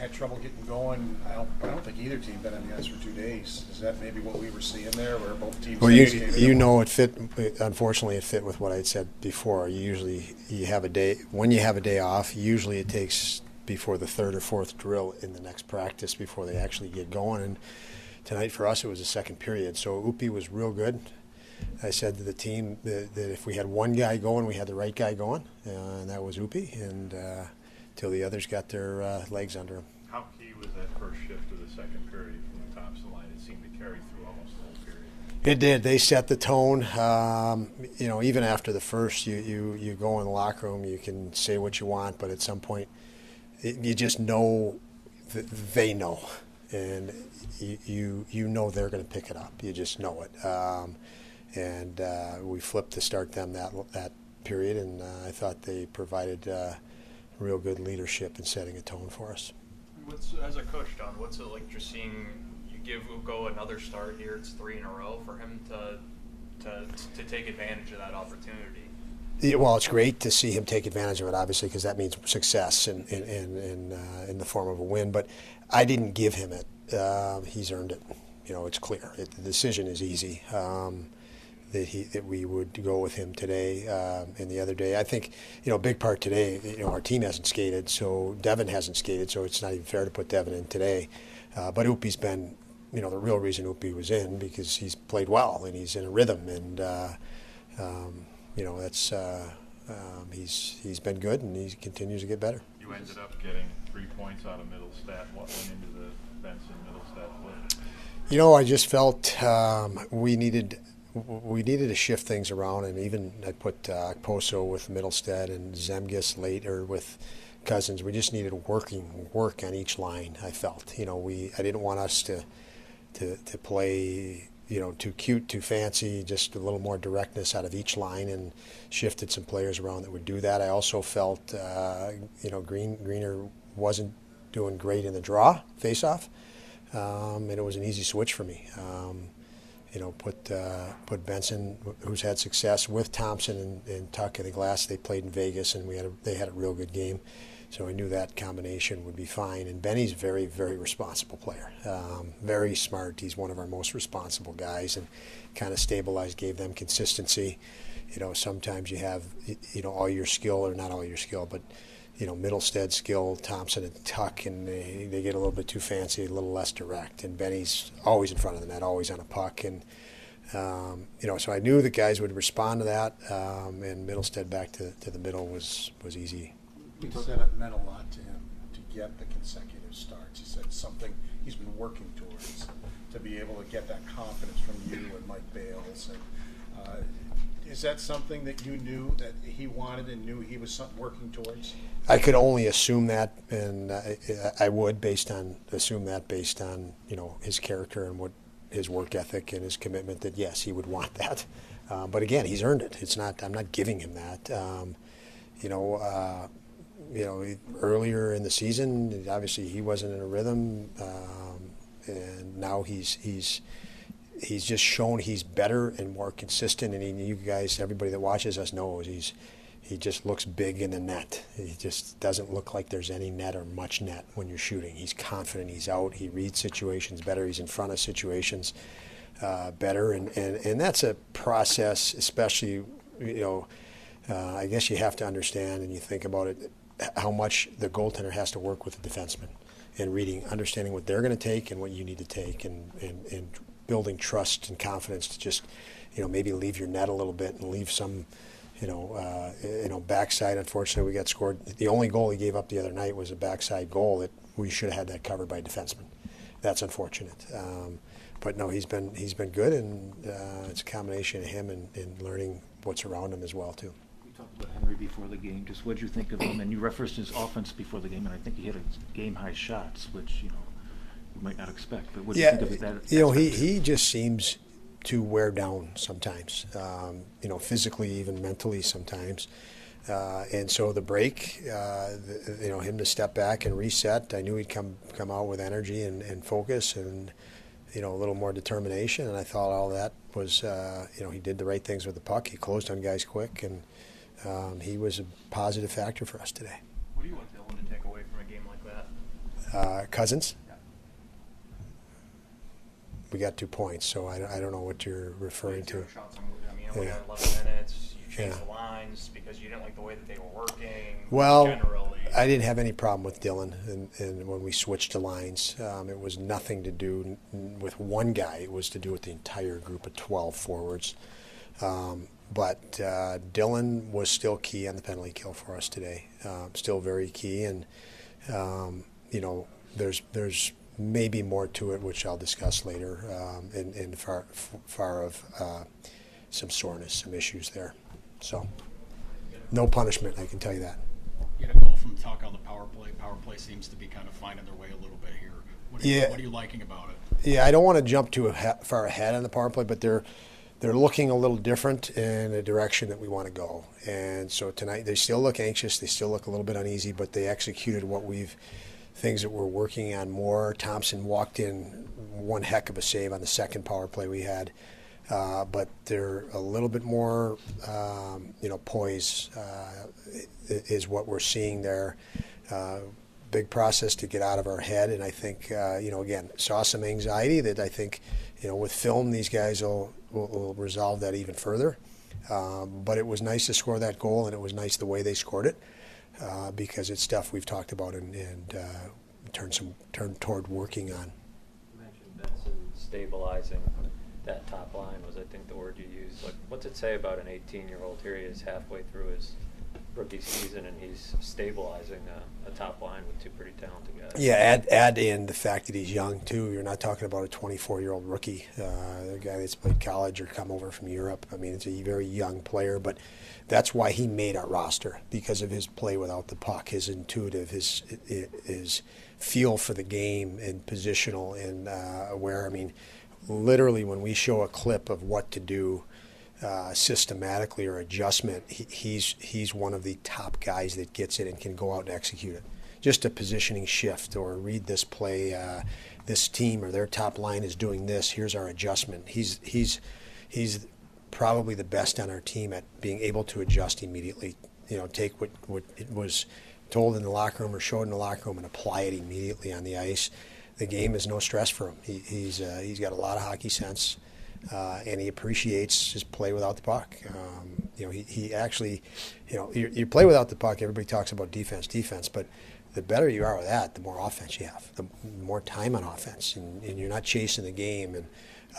Had trouble getting going. I don't, I don't think either team been on the ice for two days. Is that maybe what we were seeing there, where both teams? Well, you you know it fit. Unfortunately, it fit with what I said before. You usually you have a day when you have a day off. Usually, it takes before the third or fourth drill in the next practice before they actually get going. And tonight for us, it was the second period. So Upi was real good. I said to the team that, that if we had one guy going, we had the right guy going, uh, and that was Upi. And uh, till the others got their uh, legs under them. How key was that first shift of the second period from the Thompson line? It seemed to carry through almost the whole period. It did. They set the tone. Um, you know, even after the first, you, you, you go in the locker room, you can say what you want, but at some point, it, you just know that they know, and you you, you know they're going to pick it up. You just know it. Um, and uh, we flipped to start them that that period, and uh, I thought they provided uh, real good leadership in setting a tone for us. What's as a coach, Don? What's it like just seeing you give Ugo another start here? It's three in a row for him to to to take advantage of that opportunity. Yeah, well, it's great to see him take advantage of it, obviously, because that means success in in in in, uh, in the form of a win. But I didn't give him it; uh, he's earned it. You know, it's clear. It, the decision is easy. Um, that he that we would go with him today um, and the other day. I think you know a big part today. You know our team hasn't skated, so Devon hasn't skated, so it's not even fair to put Devon in today. Uh, but Upi's been you know the real reason Upi was in because he's played well and he's in a rhythm and uh, um, you know that's uh, um, he's he's been good and he continues to get better. You ended up getting three points out of Mittelstadt. What went into the Benson Mittelstadt flip? You know, I just felt um, we needed we needed to shift things around, and even I put uh, Poso with Mittelstadt and Zemgus later with Cozens. We just needed working work on each line. I felt, you know, we I didn't want us to to to play, you know, too cute, too fancy. Just a little more directness out of each line, and shifted some players around that would do that. I also felt, uh, you know, Green Greener wasn't doing great in the draw face-off, um, and it was an easy switch for me. Um, you know, put uh, put Benson, who's had success with Thompson and, and Tuch in the glass. They played in Vegas, and we had a, they had a real good game. So I knew that combination would be fine. And Benny's a very, very responsible player. Um, very smart. He's one of our most responsible guys, and kind of stabilized, gave them consistency. You know, sometimes you have, you know, all your skill, or not all your skill, but you know, Mittelstadt skill, Thompson and Tuch, and they, they get a little bit too fancy, a little less direct. And Benny's always in front of the net, always on a puck. And, um, you know, so I knew the guys would respond to that. Um, and Mittelstadt back to, to the middle was, was easy. He said it meant a lot to him to get the consecutive starts. He said something he's been working towards to be able to get that confidence from you and Mike Bales. And uh, is that something that you knew that he wanted and knew he was working towards? I could only assume that, and I, I would based on assume that based on you know his character and what his work ethic and his commitment. That yes, he would want that. Uh, but again, he's earned it. It's not. I'm not giving him that. Um, you know. Uh, you know, earlier in the season, obviously he wasn't in a rhythm, um, and now he's he's he's just shown he's better and more consistent. And he, you guys, everybody that watches us knows he's he just looks big in the net. He just doesn't look like there's any net or much net when you're shooting. He's confident. He's out. He reads situations better. He's in front of situations uh, better, and, and and that's a process, especially you know. Uh, I guess you have to understand, and you think about it, how much the goaltender has to work with the defenseman and reading, understanding what they're going to take and what you need to take, and, and, and building trust and confidence to just, you know, maybe leave your net a little bit and leave some, you know, uh, you know, backside. Unfortunately, we got scored. The only goal he gave up the other night was a backside goal that we should have had that covered by a defenseman. That's unfortunate. Um, but no, he's been he's been good, and uh, it's a combination of him and, and learning what's around him as well too. We talked about Henri before the game. Just what did you think of him? And you referenced his offense before the game, and I think he hit a game high shots, which you know might not expect. But what do yeah, you think of that? You know, he, he just seems to wear down sometimes. Um, you know, physically, even mentally sometimes. Uh, and so the break, uh, the, you know, him to step back and reset. I knew he'd come come out with energy and, and focus and you know a little more determination. And I thought all that was, uh, you know, he did the right things with the puck. He closed on guys quick, and um, he was a positive factor for us today. What do you want Dylan to take away from a game like that? Uh, Cozens. We got two points, so I, don't- I don't know what you're referring to. Shots on- I mean, Yeah. got 11 minutes. You changed Yeah. the lines because you didn't like the way that they were working. Well, generally. I didn't have any problem with Dylan, and, and when we switched to lines, um, it was nothing to do with one guy. It was to do with the entire group of 12 forwards. Um, but uh, Dylan was still key on the penalty kill for us today. Um, still very key, and um, you know, there's there's maybe more to it, which I'll discuss later. Um, in in far far of uh, some soreness, some issues there. So, no punishment. I can tell you that. You had a goal from Tuch on the power play. Power play seems to be kind of finding their way a little bit here. What are you, Yeah. what are you liking about it? Yeah, I don't want to jump too far ahead on the power play, but they're they're looking a little different in a direction that we want to go. And so tonight they still look anxious, they still look a little bit uneasy, but they executed what we've things that we're working on more. Thompson walked in one heck of a save on the second power play we had. Uh, but they're a little bit more, um, you know, poise uh, is what we're seeing there. Uh, big process to get out of our head, and I think, uh, you know, again, saw some anxiety that I think, you know, with film, these guys will, will, will resolve that even further. Um, but it was nice to score that goal, and it was nice the way they scored it uh, because it's stuff we've talked about and, and uh, turned some turned toward working on. You mentioned Benson stabilizing that top line was, I think, the word you used. Like, what's it say about an 18-year-old here? He is halfway through his rookie season, and he's stabilizing a, a top line with two pretty talented guys. Yeah, add add in the fact that he's young too. You're not talking about a 24 year old rookie, uh, a guy that's played college or come over from Europe. I mean, it's a very young player, but that's why he made our roster because of his play without the puck, his intuitive, his his feel for the game and positional and uh, aware. I mean, literally when we show a clip of what to do uh, systematically or adjustment, he, he's he's one of the top guys that gets it and can go out and execute it. Just a positioning shift or read this play. Uh, this team or their top line is doing this. Here's our adjustment. He's he's he's probably the best on our team at being able to adjust immediately. You know, take what what it was told in the locker room or showed in the locker room and apply it immediately on the ice. The game is no stress for him. He, he's uh, he's got a lot of hockey sense uh, and he appreciates his play without the puck. Um, you know, he, he actually, you know, you, you play without the puck. Everybody talks about defense, defense, but the better you are with that, the more offense you have, the more time on offense, and, and you're not chasing the game. And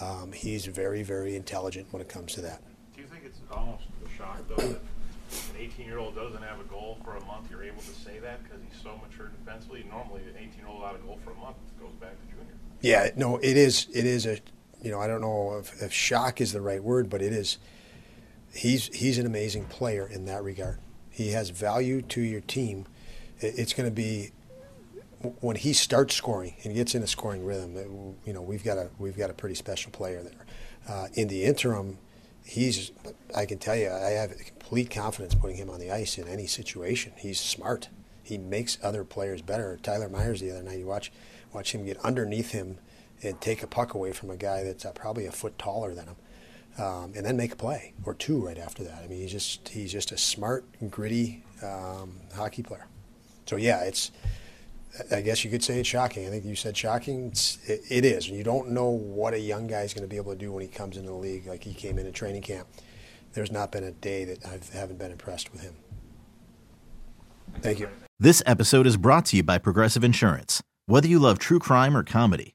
um, he's very, very intelligent when it comes to that. Do you think it's almost a shock, though, that an 18-year-old doesn't have a goal for a month? You're able to say that because he's so mature defensively. Normally, an 18-year-old out a goal for a month goes back to junior. Yeah, no, it is. It is a, you know, I don't know if, if shock is the right word, but it is. He's he's an amazing player in that regard. He has value to your team. It's going to be when he starts scoring and gets in a scoring rhythm. You know, we've got a we've got a pretty special player there. Uh, in the interim, he's. I can tell you, I have complete confidence putting him on the ice in any situation. He's smart. He makes other players better. Tyler Myers the other night, you watch watch him get underneath him and take a puck away from a guy that's uh, probably a foot taller than him, um, and then make a play or two right after that. I mean, he's just he's just a smart, gritty um, hockey player. So yeah, it's. I guess you could say it's shocking. I think you said shocking. It's, it, it is. You don't know what a young guy is going to be able to do when he comes into the league. Like he came into training camp. There's not been a day that I haven't been impressed with him. Thank you. This episode is brought to you by Progressive Insurance. Whether you love true crime or comedy,